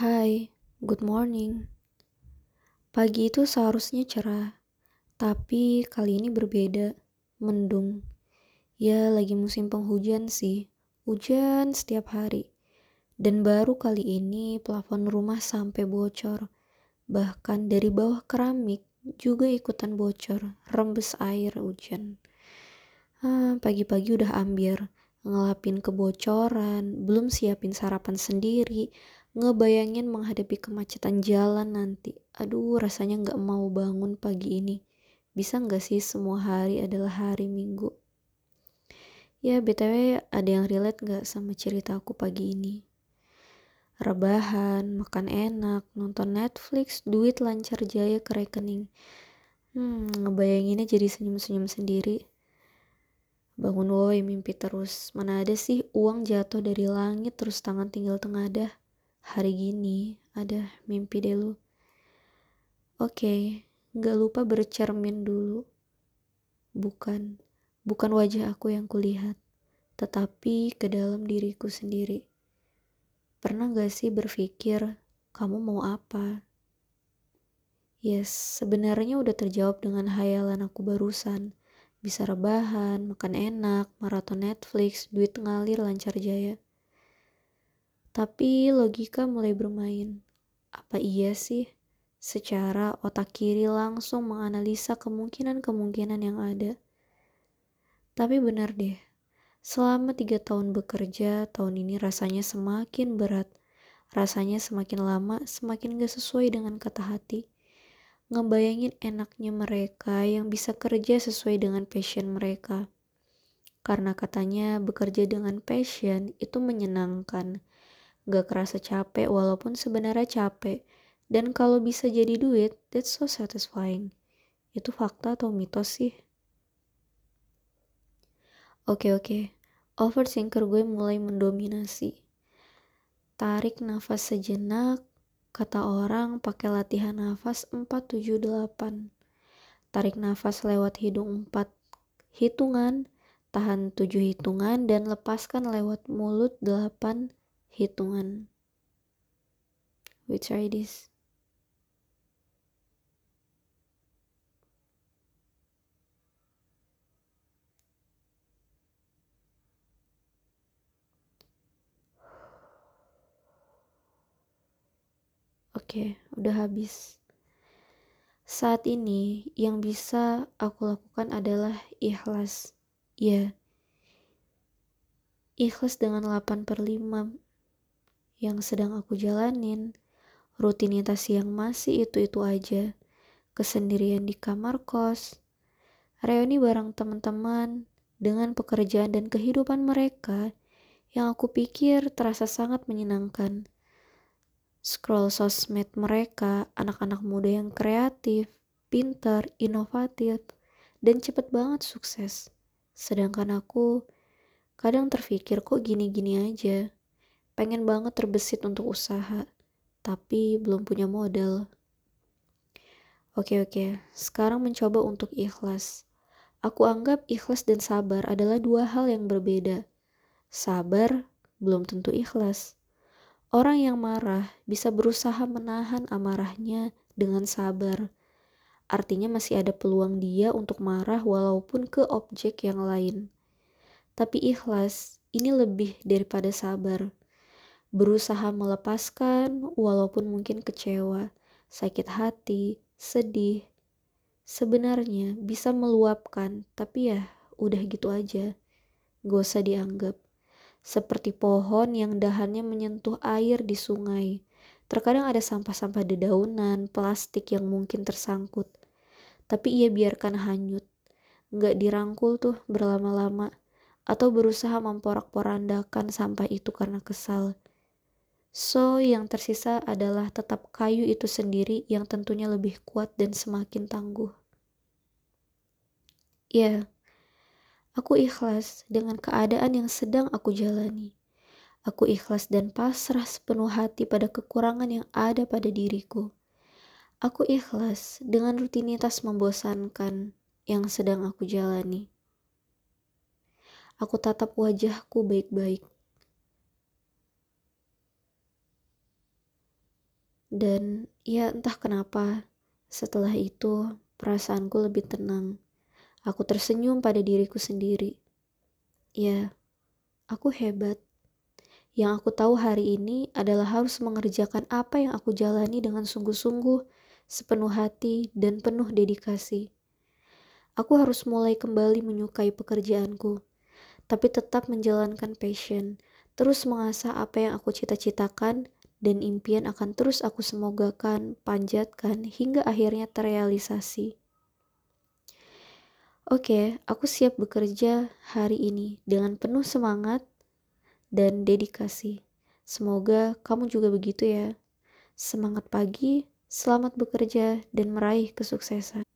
Hai, good morning. Pagi itu seharusnya cerah, tapi kali ini berbeda, mendung. Ya, lagi musim penghujan sih, hujan setiap hari. Dan baru kali ini plafon rumah sampai bocor. Bahkan dari bawah keramik juga ikutan bocor, rembes air hujan. Ah, pagi-pagi udah ambiar, ngelapin kebocoran, belum siapin sarapan sendiri, ngebayangin menghadapi kemacetan jalan nanti. Aduh, rasanya nggak mau bangun pagi ini. Bisa nggak sih semua hari adalah hari minggu? Ya, BTW ada yang relate nggak sama cerita aku pagi ini? Rebahan, makan enak, nonton Netflix, duit lancar jaya ke rekening. Hmm, ngebayanginnya jadi senyum-senyum sendiri. Bangun woi mimpi terus. Mana ada sih uang jatuh dari langit terus tangan tinggal tengadah hari gini ada mimpi deh lu. Oke, gak lupa bercermin dulu. Bukan, bukan wajah aku yang kulihat, tetapi ke dalam diriku sendiri. Pernah gak sih berpikir, kamu mau apa? Yes, sebenarnya udah terjawab dengan hayalan aku barusan. Bisa rebahan, makan enak, maraton Netflix, duit ngalir lancar jaya. Tapi logika mulai bermain. Apa iya sih? Secara otak kiri langsung menganalisa kemungkinan-kemungkinan yang ada. Tapi benar deh, selama tiga tahun bekerja, tahun ini rasanya semakin berat. Rasanya semakin lama, semakin gak sesuai dengan kata hati. Ngebayangin enaknya mereka yang bisa kerja sesuai dengan passion mereka. Karena katanya bekerja dengan passion itu menyenangkan gak kerasa capek walaupun sebenarnya capek. Dan kalau bisa jadi duit, that's so satisfying. Itu fakta atau mitos sih? Oke okay, oke, okay. overthinker gue mulai mendominasi. Tarik nafas sejenak, kata orang pakai latihan nafas 478. Tarik nafas lewat hidung 4 hitungan, tahan 7 hitungan dan lepaskan lewat mulut 8 hitungan. We try this. Oke, udah habis. Saat ini yang bisa aku lakukan adalah ikhlas. Ya. Ikhlas dengan 8 per 5 yang sedang aku jalanin, rutinitas yang masih itu-itu aja, kesendirian di kamar kos, reuni bareng teman-teman dengan pekerjaan dan kehidupan mereka yang aku pikir terasa sangat menyenangkan. Scroll sosmed mereka, anak-anak muda yang kreatif, pintar, inovatif, dan cepet banget sukses. Sedangkan aku kadang terpikir kok gini-gini aja pengen banget terbesit untuk usaha, tapi belum punya modal. Oke oke, sekarang mencoba untuk ikhlas. Aku anggap ikhlas dan sabar adalah dua hal yang berbeda. Sabar belum tentu ikhlas. Orang yang marah bisa berusaha menahan amarahnya dengan sabar. Artinya masih ada peluang dia untuk marah walaupun ke objek yang lain. Tapi ikhlas ini lebih daripada sabar berusaha melepaskan walaupun mungkin kecewa, sakit hati, sedih. Sebenarnya bisa meluapkan, tapi ya udah gitu aja. Gak usah dianggap. Seperti pohon yang dahannya menyentuh air di sungai. Terkadang ada sampah-sampah dedaunan, plastik yang mungkin tersangkut. Tapi ia biarkan hanyut. Gak dirangkul tuh berlama-lama. Atau berusaha memporak-porandakan sampah itu karena kesal So, yang tersisa adalah tetap kayu itu sendiri yang tentunya lebih kuat dan semakin tangguh. Ya, aku ikhlas dengan keadaan yang sedang aku jalani. Aku ikhlas dan pasrah sepenuh hati pada kekurangan yang ada pada diriku. Aku ikhlas dengan rutinitas membosankan yang sedang aku jalani. Aku tatap wajahku baik-baik Dan ya entah kenapa, setelah itu perasaanku lebih tenang. Aku tersenyum pada diriku sendiri. Ya, aku hebat. Yang aku tahu hari ini adalah harus mengerjakan apa yang aku jalani dengan sungguh-sungguh, sepenuh hati, dan penuh dedikasi. Aku harus mulai kembali menyukai pekerjaanku, tapi tetap menjalankan passion, terus mengasah apa yang aku cita-citakan, dan impian akan terus aku semogakan, panjatkan, hingga akhirnya terrealisasi. Oke, aku siap bekerja hari ini dengan penuh semangat dan dedikasi. Semoga kamu juga begitu ya. Semangat pagi, selamat bekerja, dan meraih kesuksesan.